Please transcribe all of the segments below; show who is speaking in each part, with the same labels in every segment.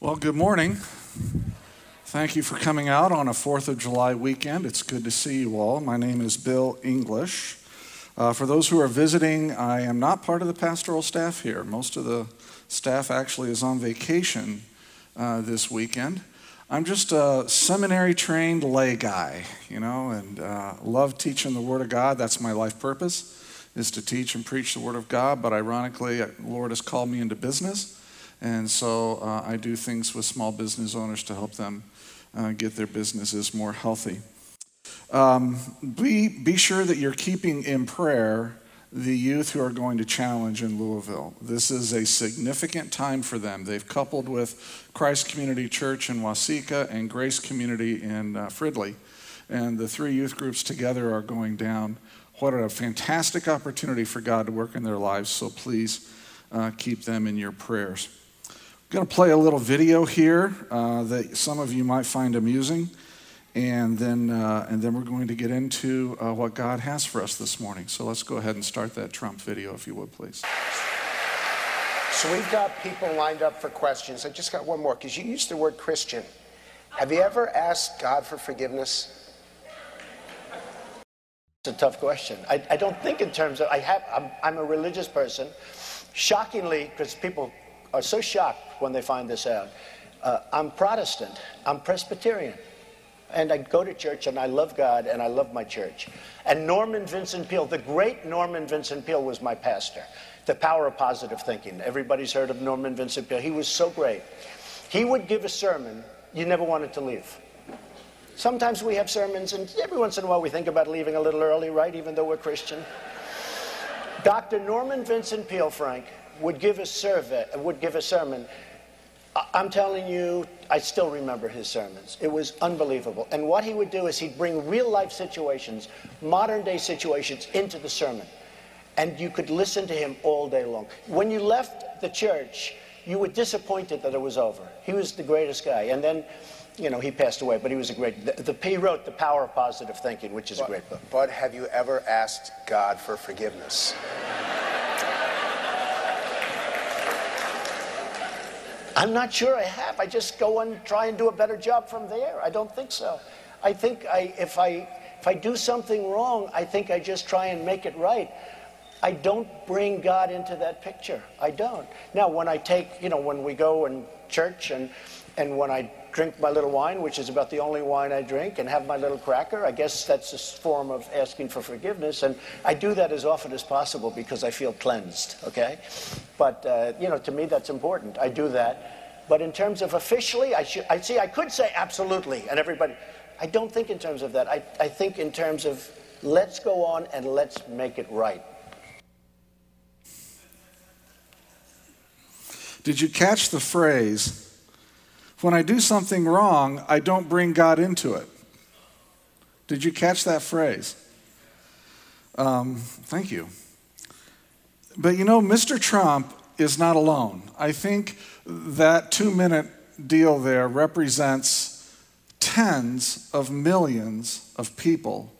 Speaker 1: Well, good morning. Thank you for coming out on a 4th of July weekend. It's good to see you all. My name is Bill English. Uh, for those who are visiting, I am not part of the pastoral staff here. Most of the staff actually is on vacation uh, this weekend. I'm just a seminary trained lay guy, you know, and uh, love teaching the Word of God. That's my life purpose, is to teach and preach the Word of God. But ironically, the Lord has called me into business. And so uh, I do things with small business owners to help them uh, get their businesses more healthy. Um, be, be sure that you're keeping in prayer the youth who are going to challenge in Louisville. This is a significant time for them. They've coupled with Christ Community Church in Waseca and Grace Community in uh, Fridley. And the three youth groups together are going down. What a fantastic opportunity for God to work in their lives. So please uh, keep them in your prayers. I'm going to play a little video here uh, that some of you might find amusing, and then, uh, and then we're going to get into uh, what God has for us this morning. So let's go ahead and start that Trump video, if you would, please.
Speaker 2: So we've got people lined up for questions. I just got one more because you used the word Christian. Have you ever asked God for forgiveness? It's a tough question. I, I don't think in terms of I have. I'm, I'm a religious person. Shockingly, because people are so shocked when they find this out. Uh, I'm Protestant, I'm Presbyterian. And I go to church and I love God and I love my church. And Norman Vincent Peale, the great Norman Vincent Peale, was my pastor. The power of positive thinking. Everybody's heard of Norman Vincent Peale. He was so great. He would give a sermon, you never wanted to leave. Sometimes we have sermons, and every once in a while we think about leaving a little early, right? Even though we're Christian. Dr. Norman Vincent Peale, Frank, would give a survey, would give a sermon. I'm telling you, I still remember his sermons. It was unbelievable. And what he would do is he'd bring real life situations, modern day situations, into the sermon. And you could listen to him all day long. When you left the church, you were disappointed that it was over. He was the greatest guy. And then, you know, he passed away, but he was a great. The, the he wrote The Power of Positive Thinking, which is
Speaker 3: but,
Speaker 2: a great book.
Speaker 3: But have you ever asked God for forgiveness?
Speaker 2: I'm not sure I have. I just go and try and do a better job from there. I don't think so. I think I, if I if I do something wrong, I think I just try and make it right. I don't bring God into that picture. I don't. Now, when I take, you know, when we go in church and and when I drink my little wine, which is about the only wine I drink, and have my little cracker, I guess that's a form of asking for forgiveness. And I do that as often as possible because I feel cleansed, okay? But, uh, you know, to me, that's important. I do that. But in terms of officially, I, should, I see, I could say absolutely, and everybody, I don't think in terms of that. I, I think in terms of let's go on and let's make it right.
Speaker 1: Did you catch the phrase, when I do something wrong, I don't bring God into it? Did you catch that phrase? Um, thank you. But you know, Mr. Trump is not alone. I think that two minute deal there represents tens of millions of people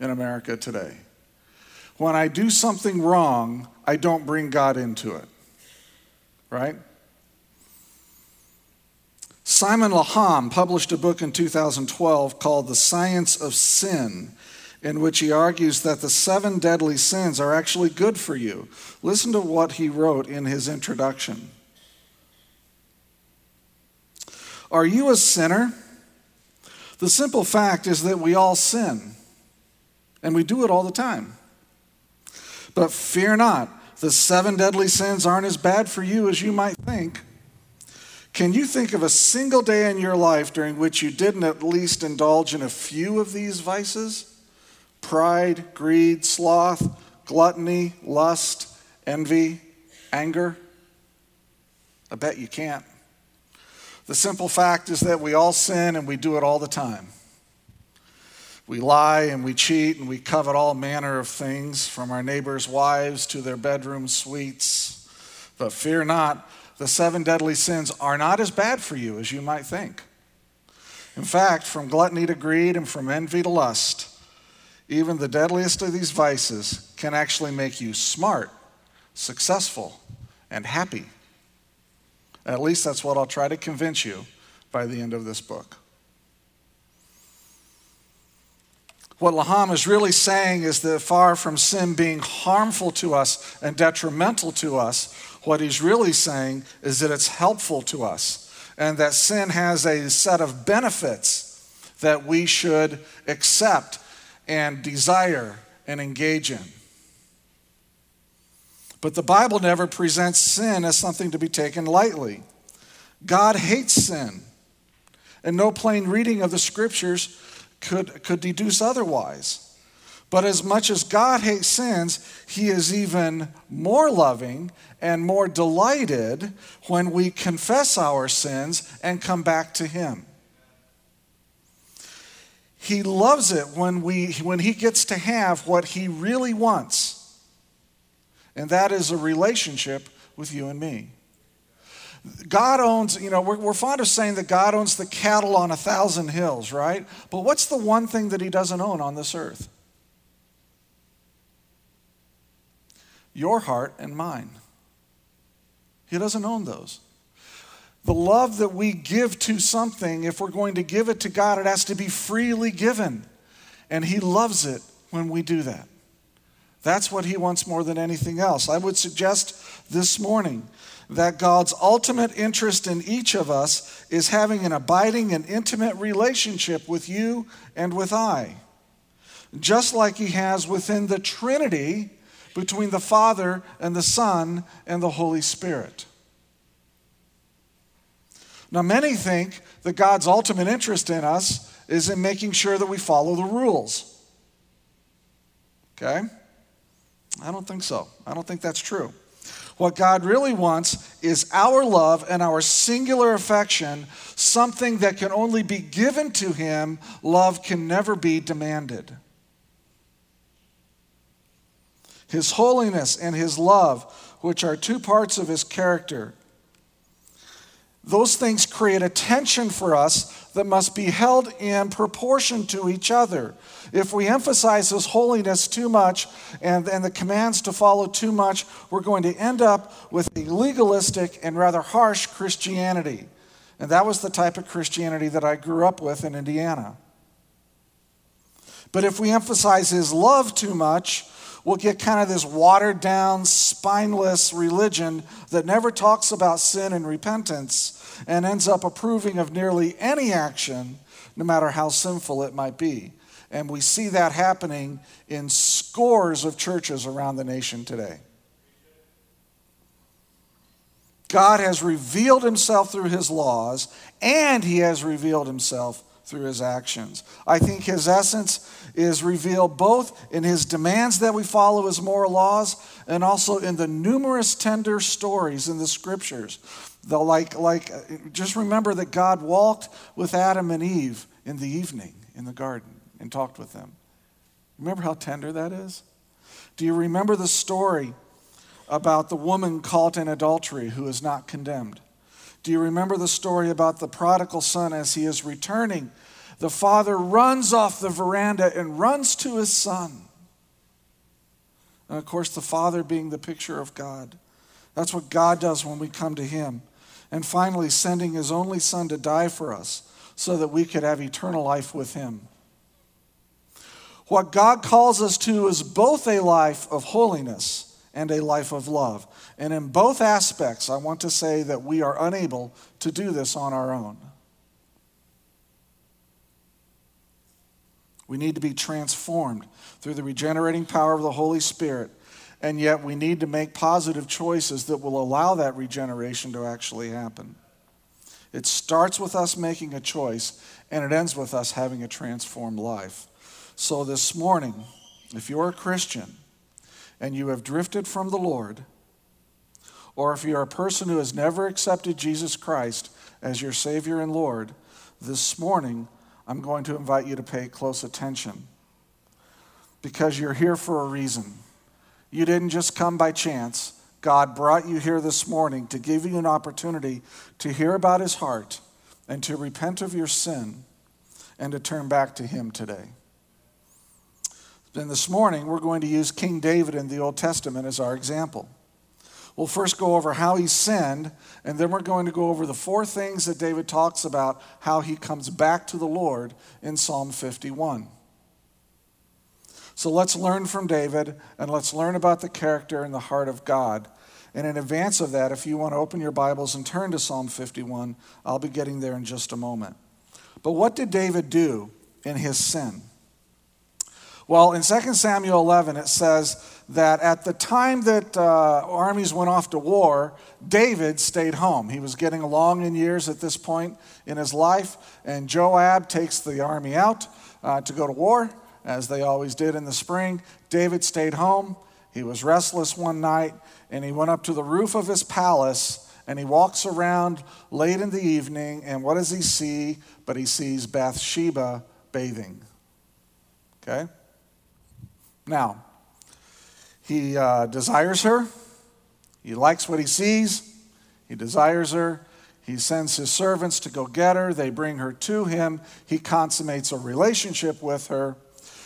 Speaker 1: in America today. When I do something wrong, I don't bring God into it. Right? Simon Laham published a book in 2012 called The Science of Sin, in which he argues that the seven deadly sins are actually good for you. Listen to what he wrote in his introduction. Are you a sinner? The simple fact is that we all sin, and we do it all the time. But fear not, the seven deadly sins aren't as bad for you as you might think. Can you think of a single day in your life during which you didn't at least indulge in a few of these vices? Pride, greed, sloth, gluttony, lust, envy, anger? I bet you can't. The simple fact is that we all sin and we do it all the time. We lie and we cheat and we covet all manner of things, from our neighbors' wives to their bedroom suites. But fear not, the seven deadly sins are not as bad for you as you might think. In fact, from gluttony to greed and from envy to lust, even the deadliest of these vices can actually make you smart, successful, and happy. At least that's what I'll try to convince you by the end of this book. What Laham is really saying is that far from sin being harmful to us and detrimental to us, what he's really saying is that it's helpful to us and that sin has a set of benefits that we should accept and desire and engage in. But the Bible never presents sin as something to be taken lightly. God hates sin, and no plain reading of the scriptures could, could deduce otherwise. But as much as God hates sins, he is even more loving and more delighted when we confess our sins and come back to him. He loves it when, we, when he gets to have what he really wants, and that is a relationship with you and me. God owns, you know, we're, we're fond of saying that God owns the cattle on a thousand hills, right? But what's the one thing that he doesn't own on this earth? Your heart and mine. He doesn't own those. The love that we give to something, if we're going to give it to God, it has to be freely given. And He loves it when we do that. That's what He wants more than anything else. I would suggest this morning that God's ultimate interest in each of us is having an abiding and intimate relationship with you and with I. Just like He has within the Trinity between the Father and the Son and the Holy Spirit. Now, many think that God's ultimate interest in us is in making sure that we follow the rules. Okay? I don't think so. I don't think that's true. What God really wants is our love and our singular affection, something that can only be given to Him. Love can never be demanded. His holiness and His love, which are two parts of His character, those things create a tension for us that must be held in proportion to each other. If we emphasize His holiness too much and, and the commands to follow too much, we're going to end up with a legalistic and rather harsh Christianity. And that was the type of Christianity that I grew up with in Indiana. But if we emphasize His love too much, we'll get kind of this watered down, spineless religion that never talks about sin and repentance and ends up approving of nearly any action, no matter how sinful it might be. And we see that happening in scores of churches around the nation today. God has revealed himself through his laws, and he has revealed himself through his actions. I think his essence is revealed both in his demands that we follow his moral laws and also in the numerous tender stories in the scriptures. The, like, like, uh, just remember that God walked with Adam and Eve in the evening in the garden and talked with them. Remember how tender that is? Do you remember the story about the woman caught in adultery who is not condemned? Do you remember the story about the prodigal son as he is returning? The father runs off the veranda and runs to his son. And of course, the father being the picture of God. That's what God does when we come to him. And finally, sending his only son to die for us so that we could have eternal life with him. What God calls us to is both a life of holiness and a life of love. And in both aspects, I want to say that we are unable to do this on our own. We need to be transformed through the regenerating power of the Holy Spirit. And yet, we need to make positive choices that will allow that regeneration to actually happen. It starts with us making a choice, and it ends with us having a transformed life. So, this morning, if you're a Christian and you have drifted from the Lord, or if you're a person who has never accepted Jesus Christ as your Savior and Lord, this morning I'm going to invite you to pay close attention because you're here for a reason. You didn't just come by chance. God brought you here this morning to give you an opportunity to hear about his heart and to repent of your sin and to turn back to him today. Then this morning, we're going to use King David in the Old Testament as our example. We'll first go over how he sinned, and then we're going to go over the four things that David talks about how he comes back to the Lord in Psalm 51. So let's learn from David and let's learn about the character and the heart of God. And in advance of that, if you want to open your Bibles and turn to Psalm 51, I'll be getting there in just a moment. But what did David do in his sin? Well, in 2 Samuel 11, it says that at the time that uh, armies went off to war, David stayed home. He was getting along in years at this point in his life, and Joab takes the army out uh, to go to war as they always did in the spring. David stayed home. He was restless one night, and he went up to the roof of his palace and he walks around late in the evening, and what does he see? But he sees Bathsheba bathing. Okay? Now, he uh, desires her. He likes what he sees. He desires her. He sends his servants to go get her. They bring her to him. He consummates a relationship with her.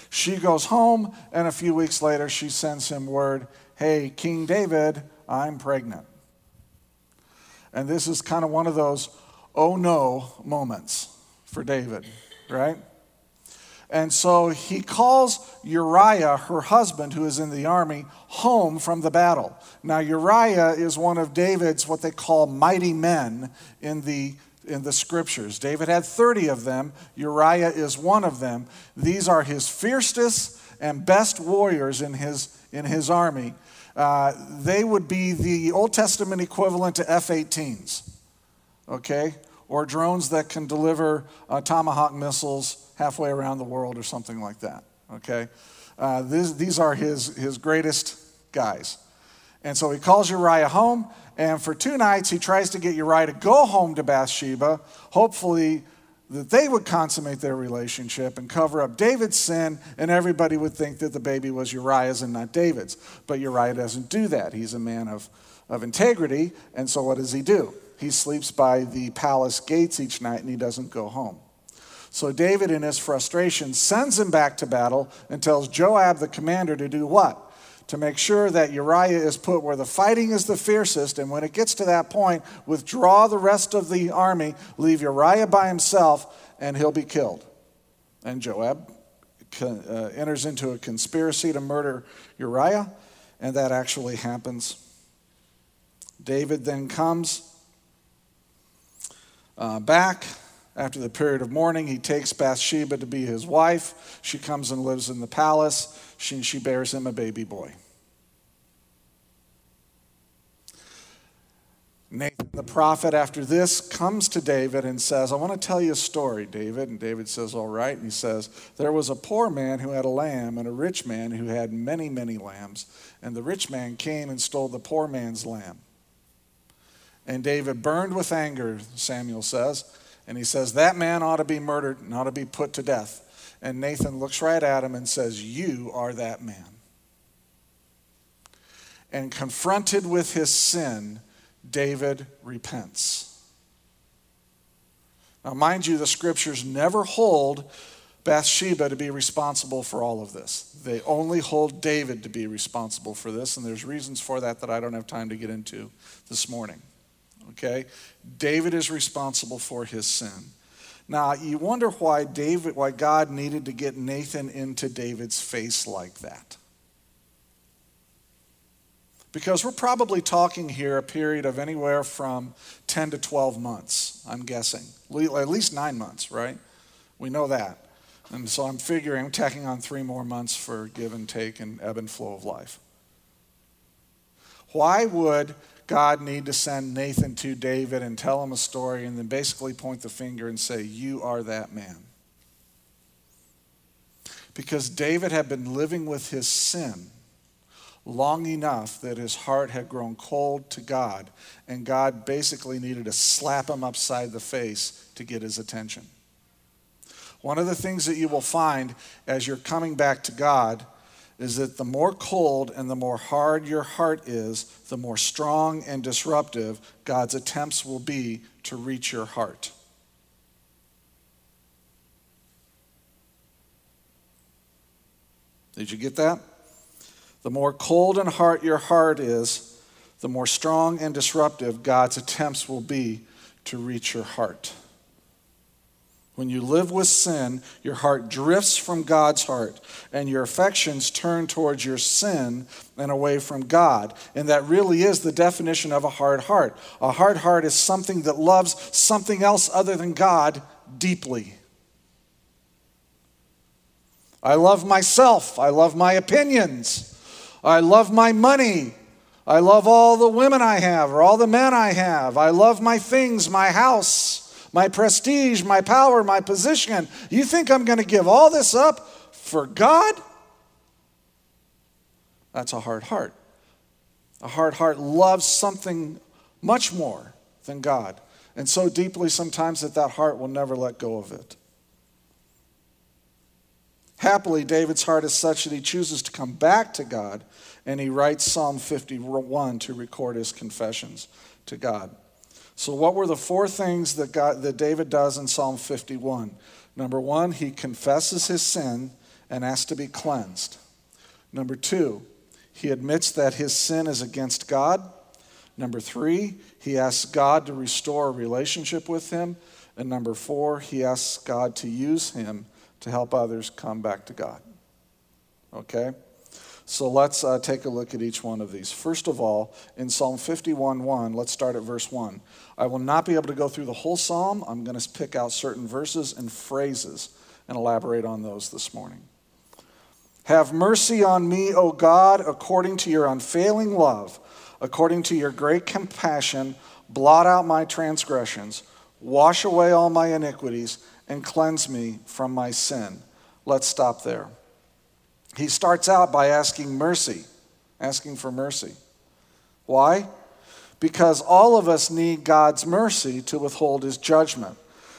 Speaker 1: She goes home, and a few weeks later, she sends him word Hey, King David, I'm pregnant. And this is kind of one of those oh no moments for David, right? And so he calls Uriah, her husband, who is in the army, home from the battle. Now, Uriah is one of David's what they call mighty men in the in the scriptures. David had 30 of them. Uriah is one of them. These are his fiercest and best warriors in his, in his army. Uh, they would be the Old Testament equivalent to F 18s, okay? Or drones that can deliver uh, Tomahawk missiles halfway around the world or something like that, okay? Uh, this, these are his, his greatest guys. And so he calls Uriah home, and for two nights he tries to get Uriah to go home to Bathsheba, hopefully that they would consummate their relationship and cover up David's sin, and everybody would think that the baby was Uriah's and not David's. But Uriah doesn't do that. He's a man of, of integrity, and so what does he do? He sleeps by the palace gates each night and he doesn't go home. So David, in his frustration, sends him back to battle and tells Joab, the commander, to do what? to make sure that Uriah is put where the fighting is the fiercest. And when it gets to that point, withdraw the rest of the army, leave Uriah by himself, and he'll be killed. And Joab uh, enters into a conspiracy to murder Uriah, and that actually happens. David then comes uh, back after the period of mourning. He takes Bathsheba to be his wife. She comes and lives in the palace. She, she bears him a baby boy. Nathan the prophet, after this, comes to David and says, I want to tell you a story, David. And David says, All right. And he says, There was a poor man who had a lamb, and a rich man who had many, many lambs. And the rich man came and stole the poor man's lamb. And David burned with anger, Samuel says. And he says, That man ought to be murdered and ought to be put to death. And Nathan looks right at him and says, You are that man. And confronted with his sin, David repents. Now, mind you, the scriptures never hold Bathsheba to be responsible for all of this. They only hold David to be responsible for this, and there's reasons for that that I don't have time to get into this morning. Okay? David is responsible for his sin. Now, you wonder why David why God needed to get Nathan into David's face like that. Because we're probably talking here a period of anywhere from 10 to 12 months, I'm guessing. At least 9 months, right? We know that. And so I'm figuring I'm tacking on 3 more months for give and take and ebb and flow of life. Why would God need to send Nathan to David and tell him a story and then basically point the finger and say, You are that man. Because David had been living with his sin long enough that his heart had grown cold to God, and God basically needed to slap him upside the face to get his attention. One of the things that you will find as you're coming back to God is that the more cold and the more hard your heart is, the more strong and disruptive God's attempts will be to reach your heart. Did you get that? The more cold and hard your heart is, the more strong and disruptive God's attempts will be to reach your heart. When you live with sin, your heart drifts from God's heart, and your affections turn towards your sin and away from God. And that really is the definition of a hard heart. A hard heart is something that loves something else other than God deeply. I love myself. I love my opinions. I love my money. I love all the women I have or all the men I have. I love my things, my house my prestige, my power, my position. You think I'm going to give all this up for God? That's a hard heart. A hard heart loves something much more than God, and so deeply sometimes that that heart will never let go of it. Happily, David's heart is such that he chooses to come back to God and he writes Psalm 51 to record his confessions to God. So, what were the four things that, God, that David does in Psalm 51? Number one, he confesses his sin and asks to be cleansed. Number two, he admits that his sin is against God. Number three, he asks God to restore a relationship with him. And number four, he asks God to use him to help others come back to God. Okay? So let's uh, take a look at each one of these. First of all, in Psalm 51 1, let's start at verse 1. I will not be able to go through the whole psalm. I'm going to pick out certain verses and phrases and elaborate on those this morning. Have mercy on me, O God, according to your unfailing love, according to your great compassion, blot out my transgressions, wash away all my iniquities, and cleanse me from my sin. Let's stop there. He starts out by asking mercy, asking for mercy. Why? because all of us need God's mercy to withhold his judgment.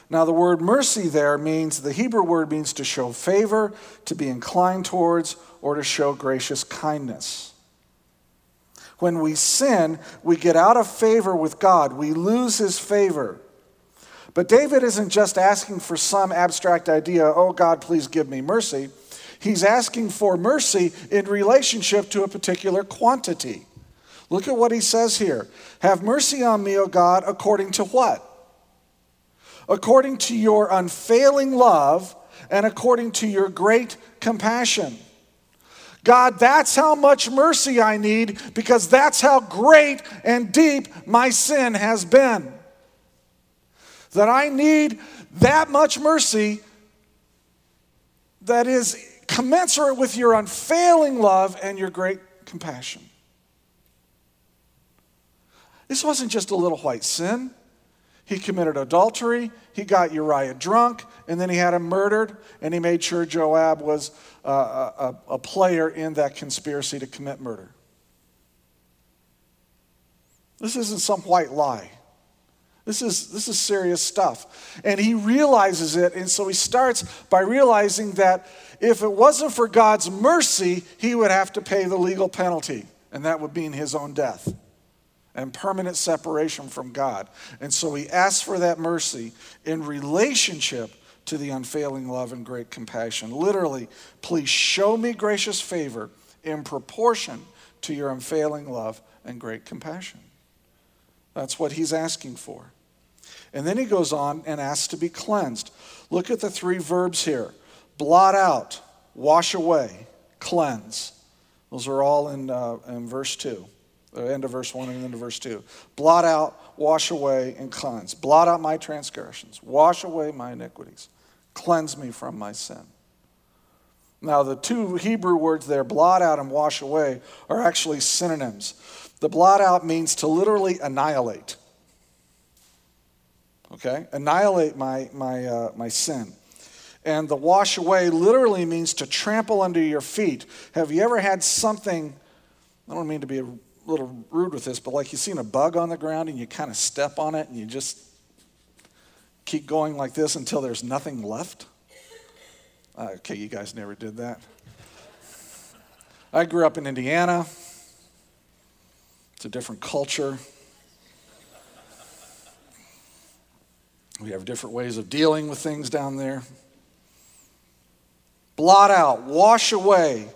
Speaker 1: Now, the word mercy there means, the Hebrew word means to show favor, to be inclined towards, or to show gracious kindness. When we sin, we get out of favor with God, we lose his favor. But David isn't just asking for some abstract idea, oh God, please give me mercy. He's asking for mercy in relationship to a particular quantity. Look at what he says here. Have mercy on me, O God, according to what? According to your unfailing love and according to your great compassion. God, that's how much mercy I need because that's how great and deep my sin has been. That I need that much mercy that is commensurate with your unfailing love and your great compassion. This wasn't just a little white sin. He committed adultery, he got Uriah drunk, and then he had him murdered, and he made sure Joab was uh, a, a player in that conspiracy to commit murder. This isn't some white lie. This is, this is serious stuff. And he realizes it, and so he starts by realizing that if it wasn't for God's mercy, he would have to pay the legal penalty, and that would mean his own death and permanent separation from God. And so he asks for that mercy in relationship to the unfailing love and great compassion. Literally, please show me gracious favor in proportion to your unfailing love and great compassion. That's what he's asking for. And then he goes on and asks to be cleansed. Look at the three verbs here blot out, wash away, cleanse. Those are all in, uh, in verse 2 the end of verse 1 and end of verse 2. Blot out, wash away, and cleanse. Blot out my transgressions, wash away my iniquities, cleanse me from my sin. Now, the two Hebrew words there, blot out and wash away, are actually synonyms. The blot out means to literally annihilate. Okay? Annihilate my, my, uh, my sin. And the wash away literally means to trample under your feet. Have you ever had something, I don't mean to be a little rude with this, but like you've seen a bug on the ground and you kind of step on it and you just keep going like this until there's nothing left. Uh, okay, you guys never did that. I grew up in Indiana. It's a different culture. We have different ways of dealing with things down there. Blot out, wash away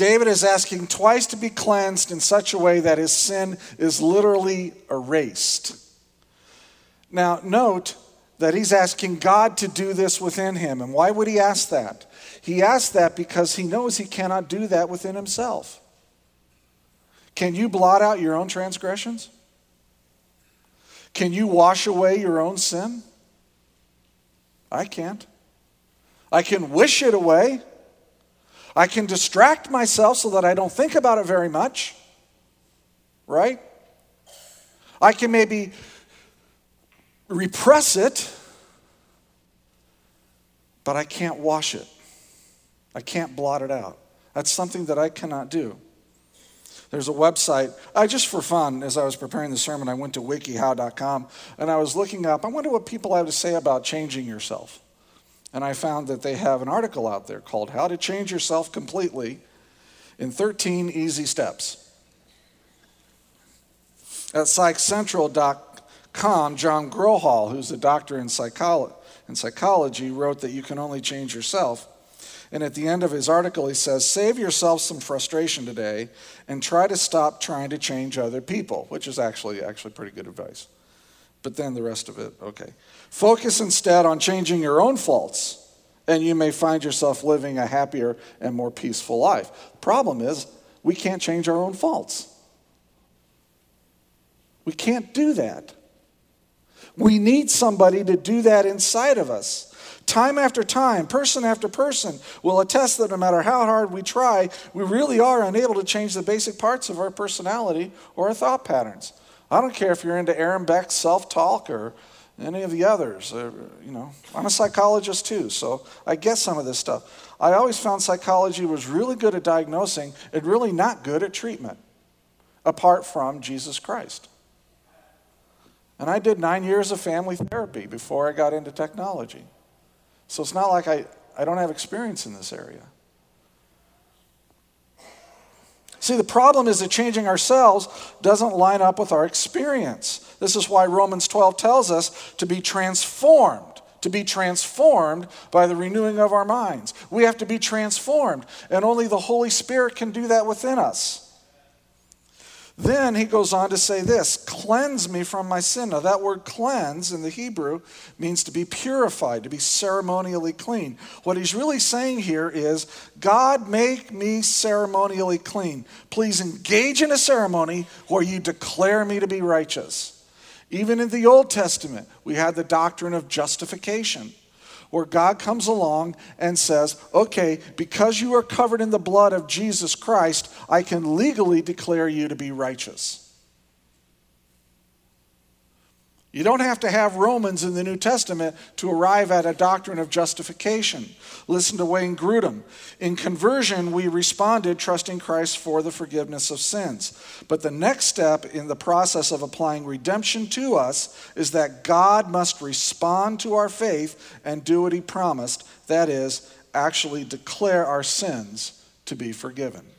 Speaker 1: David is asking twice to be cleansed in such a way that his sin is literally erased. Now, note that he's asking God to do this within him. And why would he ask that? He asks that because he knows he cannot do that within himself. Can you blot out your own transgressions? Can you wash away your own sin? I can't. I can wish it away. I can distract myself so that I don't think about it very much. Right? I can maybe repress it, but I can't wash it. I can't blot it out. That's something that I cannot do. There's a website, I just for fun, as I was preparing the sermon, I went to wikihow.com and I was looking up, I wonder what people have to say about changing yourself. And I found that they have an article out there called How to Change Yourself Completely in 13 Easy Steps. At psychcentral.com, John Grohol, who's a doctor in, psycholo- in psychology, wrote that you can only change yourself. And at the end of his article, he says, Save yourself some frustration today and try to stop trying to change other people, which is actually, actually pretty good advice. But then the rest of it, okay. Focus instead on changing your own faults, and you may find yourself living a happier and more peaceful life. Problem is, we can't change our own faults. We can't do that. We need somebody to do that inside of us. Time after time, person after person will attest that no matter how hard we try, we really are unable to change the basic parts of our personality or our thought patterns. I don't care if you're into Aaron Beck's self talk or any of the others. Uh, you know, I'm a psychologist too, so I get some of this stuff. I always found psychology was really good at diagnosing and really not good at treatment, apart from Jesus Christ. And I did nine years of family therapy before I got into technology. So it's not like I, I don't have experience in this area. See, the problem is that changing ourselves doesn't line up with our experience. This is why Romans 12 tells us to be transformed, to be transformed by the renewing of our minds. We have to be transformed, and only the Holy Spirit can do that within us. Then he goes on to say this cleanse me from my sin. Now, that word cleanse in the Hebrew means to be purified, to be ceremonially clean. What he's really saying here is God, make me ceremonially clean. Please engage in a ceremony where you declare me to be righteous. Even in the Old Testament, we had the doctrine of justification where God comes along and says, okay, because you are covered in the blood of Jesus Christ, I can legally declare you to be righteous. You don't have to have Romans in the New Testament to arrive at a doctrine of justification. Listen to Wayne Grudem. In conversion, we responded trusting Christ for the forgiveness of sins. But the next step in the process of applying redemption to us is that God must respond to our faith and do what he promised that is, actually declare our sins to be forgiven.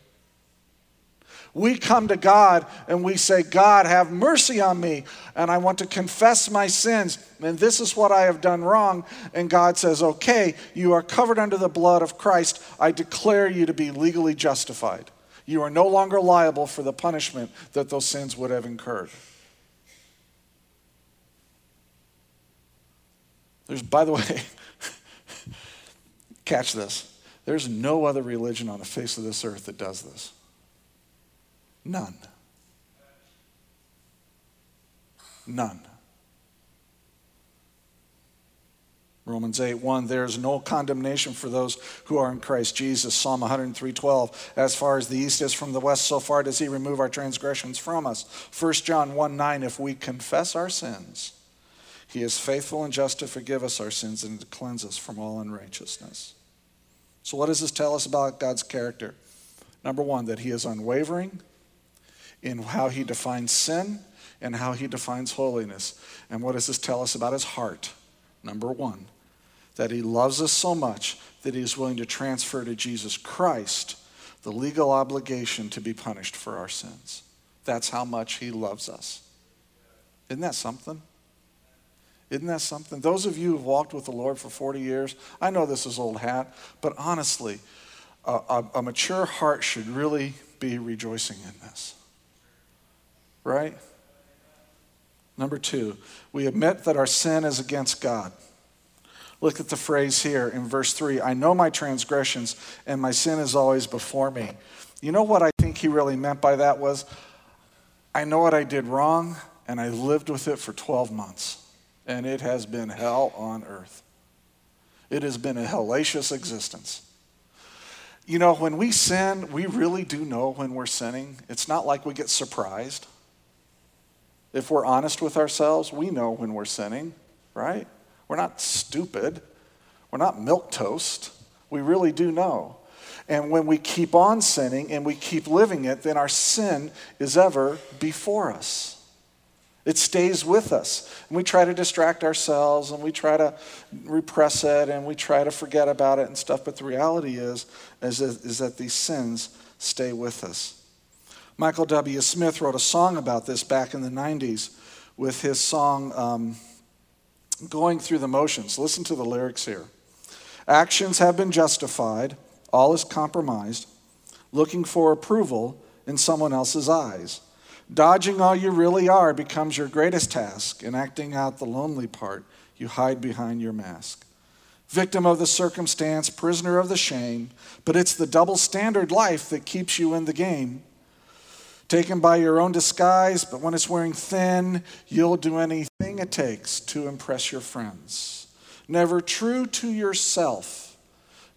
Speaker 1: We come to God and we say, God, have mercy on me, and I want to confess my sins, and this is what I have done wrong. And God says, Okay, you are covered under the blood of Christ. I declare you to be legally justified. You are no longer liable for the punishment that those sins would have incurred. There's, by the way, catch this. There's no other religion on the face of this earth that does this. None. None. Romans 8 1, there is no condemnation for those who are in Christ Jesus. Psalm 103 12, as far as the east is from the west, so far does he remove our transgressions from us. 1 John 1 9, if we confess our sins, he is faithful and just to forgive us our sins and to cleanse us from all unrighteousness. So, what does this tell us about God's character? Number one, that he is unwavering, in how he defines sin and how he defines holiness. And what does this tell us about his heart? Number one, that he loves us so much that he is willing to transfer to Jesus Christ the legal obligation to be punished for our sins. That's how much he loves us. Isn't that something? Isn't that something? Those of you who've walked with the Lord for 40 years, I know this is old hat, but honestly, a, a, a mature heart should really be rejoicing in this. Right? Number two, we admit that our sin is against God. Look at the phrase here in verse 3 I know my transgressions, and my sin is always before me. You know what I think he really meant by that was I know what I did wrong, and I lived with it for 12 months, and it has been hell on earth. It has been a hellacious existence. You know, when we sin, we really do know when we're sinning. It's not like we get surprised. If we're honest with ourselves, we know when we're sinning, right? We're not stupid. We're not milk toast. We really do know. And when we keep on sinning and we keep living it, then our sin is ever before us. It stays with us. And we try to distract ourselves and we try to repress it and we try to forget about it and stuff. But the reality is, is, is that these sins stay with us. Michael W. Smith wrote a song about this back in the 90s with his song um, Going Through the Motions. Listen to the lyrics here. Actions have been justified, all is compromised, looking for approval in someone else's eyes. Dodging all you really are becomes your greatest task, and acting out the lonely part, you hide behind your mask. Victim of the circumstance, prisoner of the shame, but it's the double standard life that keeps you in the game. Taken by your own disguise, but when it's wearing thin, you'll do anything it takes to impress your friends. Never true to yourself,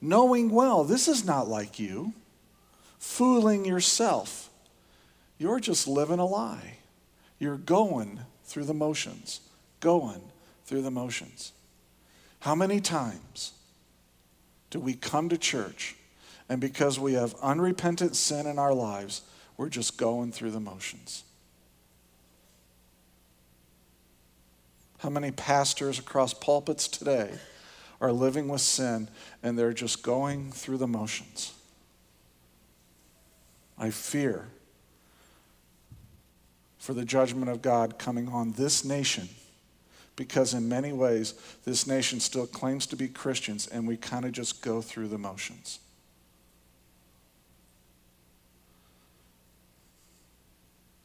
Speaker 1: knowing well this is not like you, fooling yourself you're just living a lie. You're going through the motions, going through the motions. How many times do we come to church and because we have unrepentant sin in our lives, we're just going through the motions? How many pastors across pulpits today are living with sin and they're just going through the motions? I fear for the judgment of God coming on this nation because, in many ways, this nation still claims to be Christians and we kind of just go through the motions.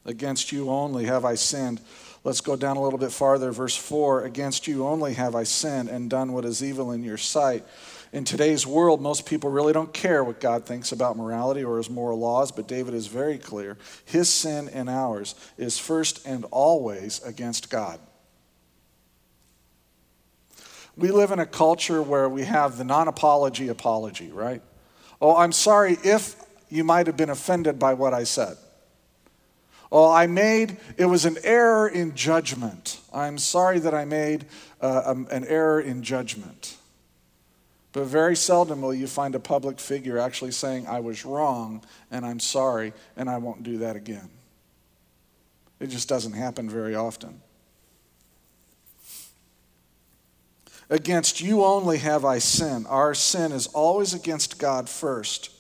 Speaker 1: Against you only have I sinned. Let's go down a little bit farther. Verse 4 Against you only have I sinned and done what is evil in your sight in today's world, most people really don't care what God thinks about morality or his moral laws, but David is very clear. His sin and ours is first and always against God. We live in a culture where we have the non apology apology, right? Oh, I'm sorry if you might have been offended by what I said. Oh, I made, it was an error in judgment. I'm sorry that I made uh, um, an error in judgment. But very seldom will you find a public figure actually saying, I was wrong and I'm sorry and I won't do that again. It just doesn't happen very often. Against you only have I sinned. Our sin is always against God first.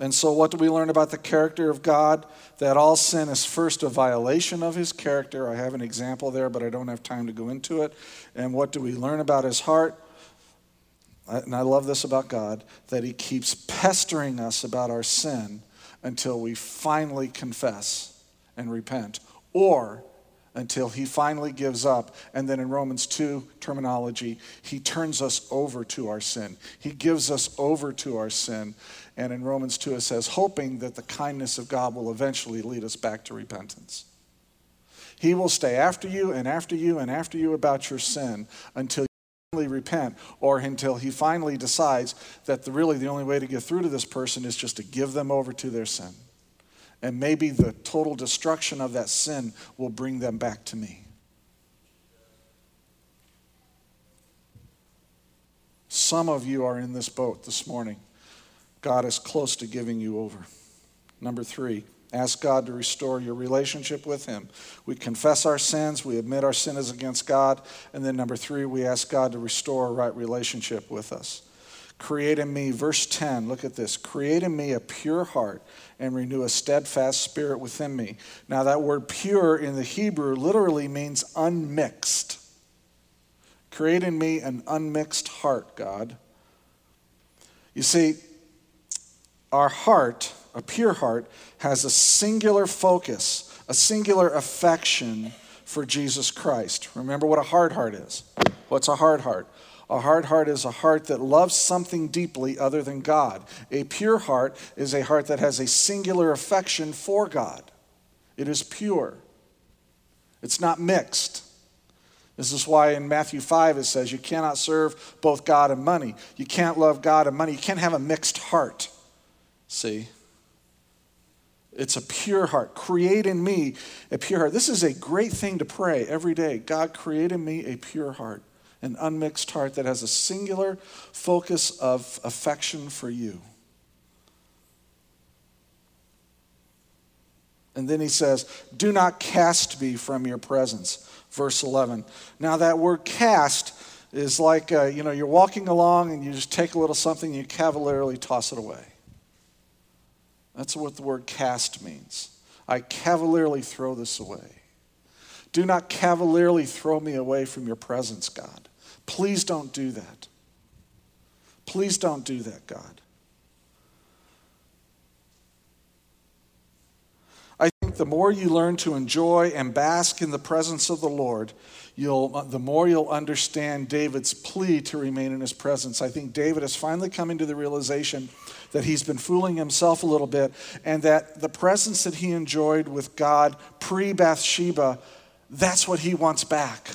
Speaker 1: And so, what do we learn about the character of God? That all sin is first a violation of his character. I have an example there, but I don't have time to go into it. And what do we learn about his heart? and I love this about God, that He keeps pestering us about our sin until we finally confess and repent, or until He finally gives up. And then in Romans 2 terminology, He turns us over to our sin. He gives us over to our sin. And in Romans 2, it says, hoping that the kindness of God will eventually lead us back to repentance. He will stay after you and after you and after you about your sin until you finally repent or until he finally decides that the, really the only way to get through to this person is just to give them over to their sin. And maybe the total destruction of that sin will bring them back to me. Some of you are in this boat this morning. God is close to giving you over. Number three, Ask God to restore your relationship with Him. We confess our sins, we admit our sin is against God, and then number three, we ask God to restore a right relationship with us. Create in me, verse 10, look at this. Create in me a pure heart and renew a steadfast spirit within me. Now, that word pure in the Hebrew literally means unmixed. Create in me an unmixed heart, God. You see, our heart, a pure heart, has a singular focus, a singular affection for Jesus Christ. Remember what a hard heart is. What's a hard heart? A hard heart is a heart that loves something deeply other than God. A pure heart is a heart that has a singular affection for God. It is pure, it's not mixed. This is why in Matthew 5 it says you cannot serve both God and money. You can't love God and money. You can't have a mixed heart. See? It's a pure heart. Create in me a pure heart. This is a great thing to pray every day. God, create in me a pure heart an unmixed heart that has a singular focus of affection for you. And then he says, Do not cast me from your presence. Verse 11. Now, that word cast is like, uh, you know, you're walking along and you just take a little something and you cavalierly toss it away. That's what the word cast means. I cavalierly throw this away. Do not cavalierly throw me away from your presence, God. Please don't do that. Please don't do that, God. I think the more you learn to enjoy and bask in the presence of the Lord, you'll, the more you'll understand David's plea to remain in his presence. I think David is finally coming to the realization that he's been fooling himself a little bit and that the presence that he enjoyed with God pre Bathsheba, that's what he wants back.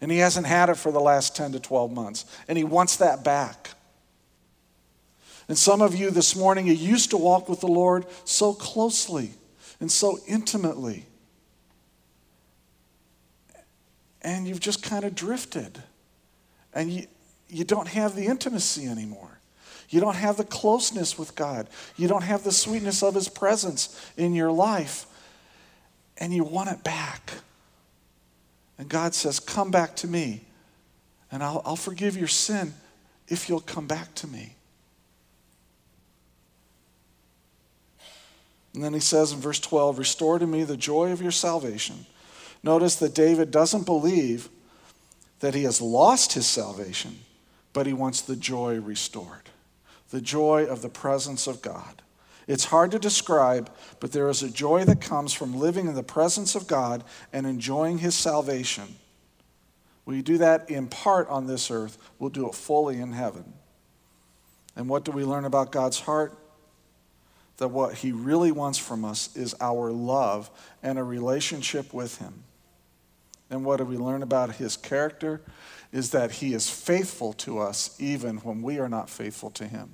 Speaker 1: And he hasn't had it for the last 10 to 12 months. And he wants that back. And some of you this morning, you used to walk with the Lord so closely and so intimately. And you've just kind of drifted. And you, you don't have the intimacy anymore. You don't have the closeness with God. You don't have the sweetness of His presence in your life. And you want it back. And God says, Come back to me, and I'll, I'll forgive your sin if you'll come back to me. And then he says in verse 12, Restore to me the joy of your salvation. Notice that David doesn't believe that he has lost his salvation, but he wants the joy restored the joy of the presence of God. It's hard to describe, but there is a joy that comes from living in the presence of God and enjoying His salvation. We do that in part on this earth, we'll do it fully in heaven. And what do we learn about God's heart? That what He really wants from us is our love and a relationship with Him. And what do we learn about His character? Is that He is faithful to us even when we are not faithful to Him.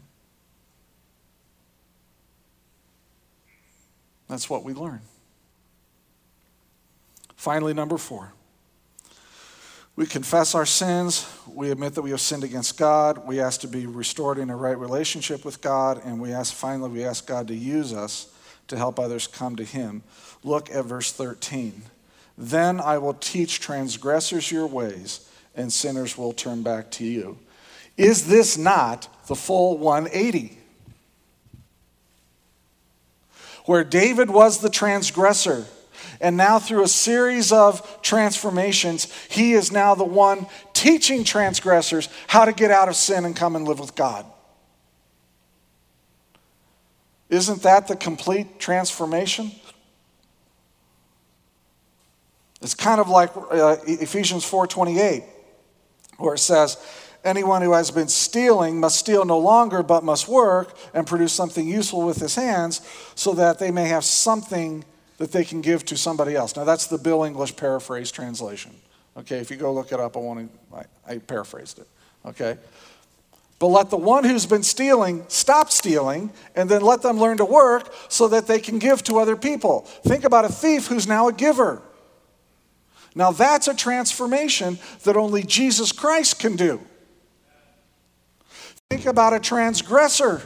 Speaker 1: That's what we learn. Finally, number four. We confess our sins. We admit that we have sinned against God. We ask to be restored in a right relationship with God. And we ask, finally, we ask God to use us to help others come to Him. Look at verse 13. Then I will teach transgressors your ways, and sinners will turn back to you. Is this not the full 180? Where David was the transgressor. And now, through a series of transformations, he is now the one teaching transgressors how to get out of sin and come and live with God. Isn't that the complete transformation? It's kind of like uh, Ephesians 4:28 where it says Anyone who has been stealing must steal no longer, but must work and produce something useful with his hands so that they may have something that they can give to somebody else. Now, that's the Bill English paraphrase translation. Okay, if you go look it up, I, want to, I, I paraphrased it. Okay? But let the one who's been stealing stop stealing and then let them learn to work so that they can give to other people. Think about a thief who's now a giver. Now, that's a transformation that only Jesus Christ can do. Think about a transgressor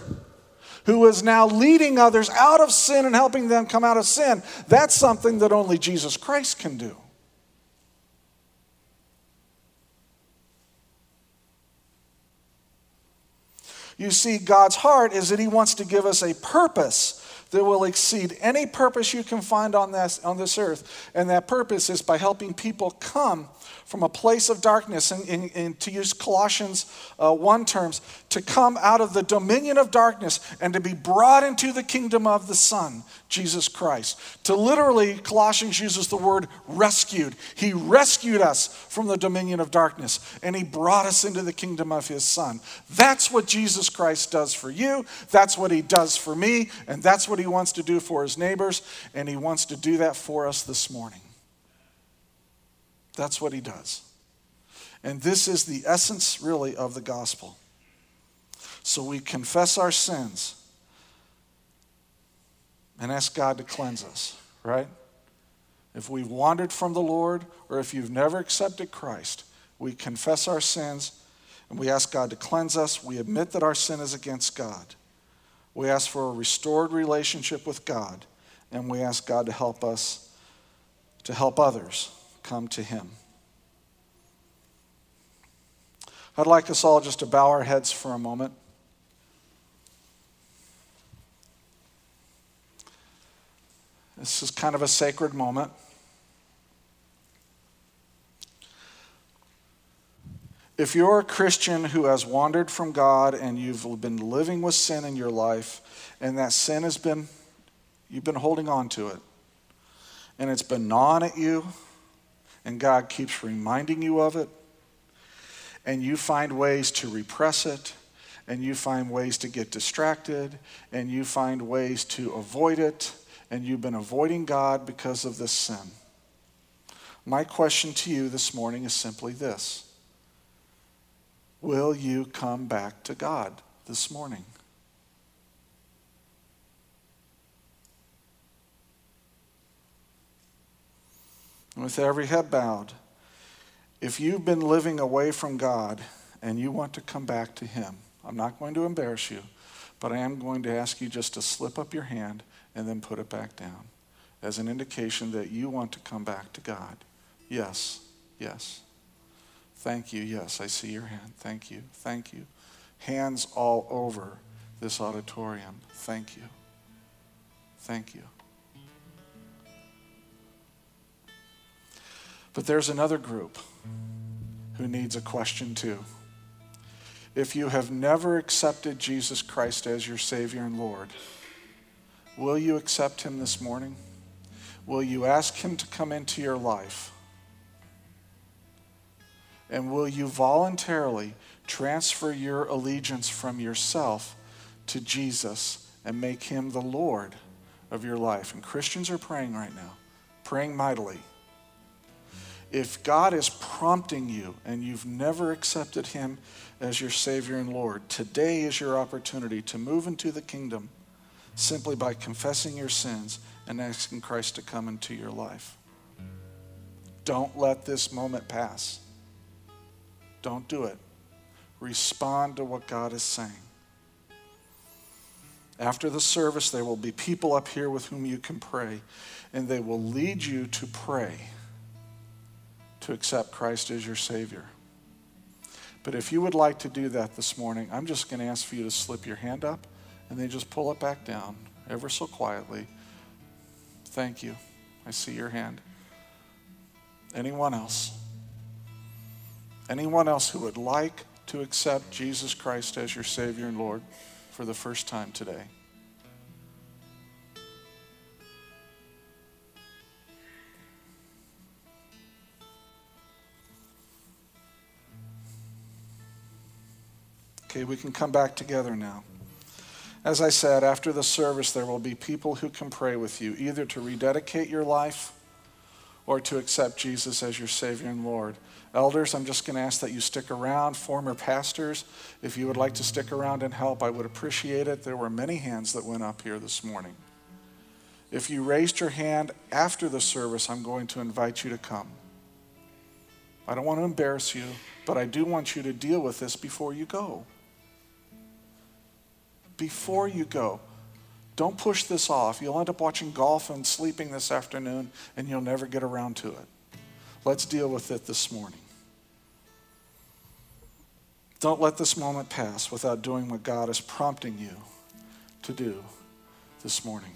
Speaker 1: who is now leading others out of sin and helping them come out of sin. That's something that only Jesus Christ can do. You see, God's heart is that He wants to give us a purpose that will exceed any purpose you can find on this, on this earth. And that purpose is by helping people come from a place of darkness, and, and, and to use Colossians uh, 1 terms, to come out of the dominion of darkness and to be brought into the kingdom of the Son, Jesus Christ. To literally, Colossians uses the word rescued. He rescued us from the dominion of darkness and he brought us into the kingdom of his Son. That's what Jesus Christ does for you. That's what he does for me. And that's what he wants to do for his neighbors. And he wants to do that for us this morning. That's what he does. And this is the essence, really, of the gospel. So we confess our sins and ask God to cleanse us, right? If we've wandered from the Lord or if you've never accepted Christ, we confess our sins and we ask God to cleanse us. We admit that our sin is against God. We ask for a restored relationship with God, and we ask God to help us to help others come to Him. I'd like us all just to bow our heads for a moment. This is kind of a sacred moment. If you're a Christian who has wandered from God and you've been living with sin in your life, and that sin has been, you've been holding on to it, and it's been gnawing at you, and God keeps reminding you of it, and you find ways to repress it, and you find ways to get distracted, and you find ways to avoid it, and you've been avoiding God because of this sin. My question to you this morning is simply this Will you come back to God this morning? With every head bowed, if you've been living away from God and you want to come back to Him, I'm not going to embarrass you, but I am going to ask you just to slip up your hand and then put it back down as an indication that you want to come back to God. Yes, yes. Thank you. Yes, I see your hand. Thank you. Thank you. Hands all over this auditorium. Thank you. Thank you. But there's another group who needs a question too. If you have never accepted Jesus Christ as your Savior and Lord, will you accept Him this morning? Will you ask Him to come into your life? And will you voluntarily transfer your allegiance from yourself to Jesus and make him the Lord of your life? And Christians are praying right now, praying mightily. If God is prompting you and you've never accepted him as your Savior and Lord, today is your opportunity to move into the kingdom simply by confessing your sins and asking Christ to come into your life. Don't let this moment pass. Don't do it. Respond to what God is saying. After the service, there will be people up here with whom you can pray, and they will lead you to pray to accept Christ as your Savior. But if you would like to do that this morning, I'm just going to ask for you to slip your hand up and then just pull it back down ever so quietly. Thank you. I see your hand. Anyone else? Anyone else who would like to accept Jesus Christ as your Savior and Lord for the first time today? Okay, we can come back together now. As I said, after the service, there will be people who can pray with you, either to rededicate your life or to accept Jesus as your Savior and Lord. Elders, I'm just going to ask that you stick around. Former pastors, if you would like to stick around and help, I would appreciate it. There were many hands that went up here this morning. If you raised your hand after the service, I'm going to invite you to come. I don't want to embarrass you, but I do want you to deal with this before you go. Before you go. Don't push this off. You'll end up watching golf and sleeping this afternoon, and you'll never get around to it. Let's deal with it this morning. Don't let this moment pass without doing what God is prompting you to do this morning.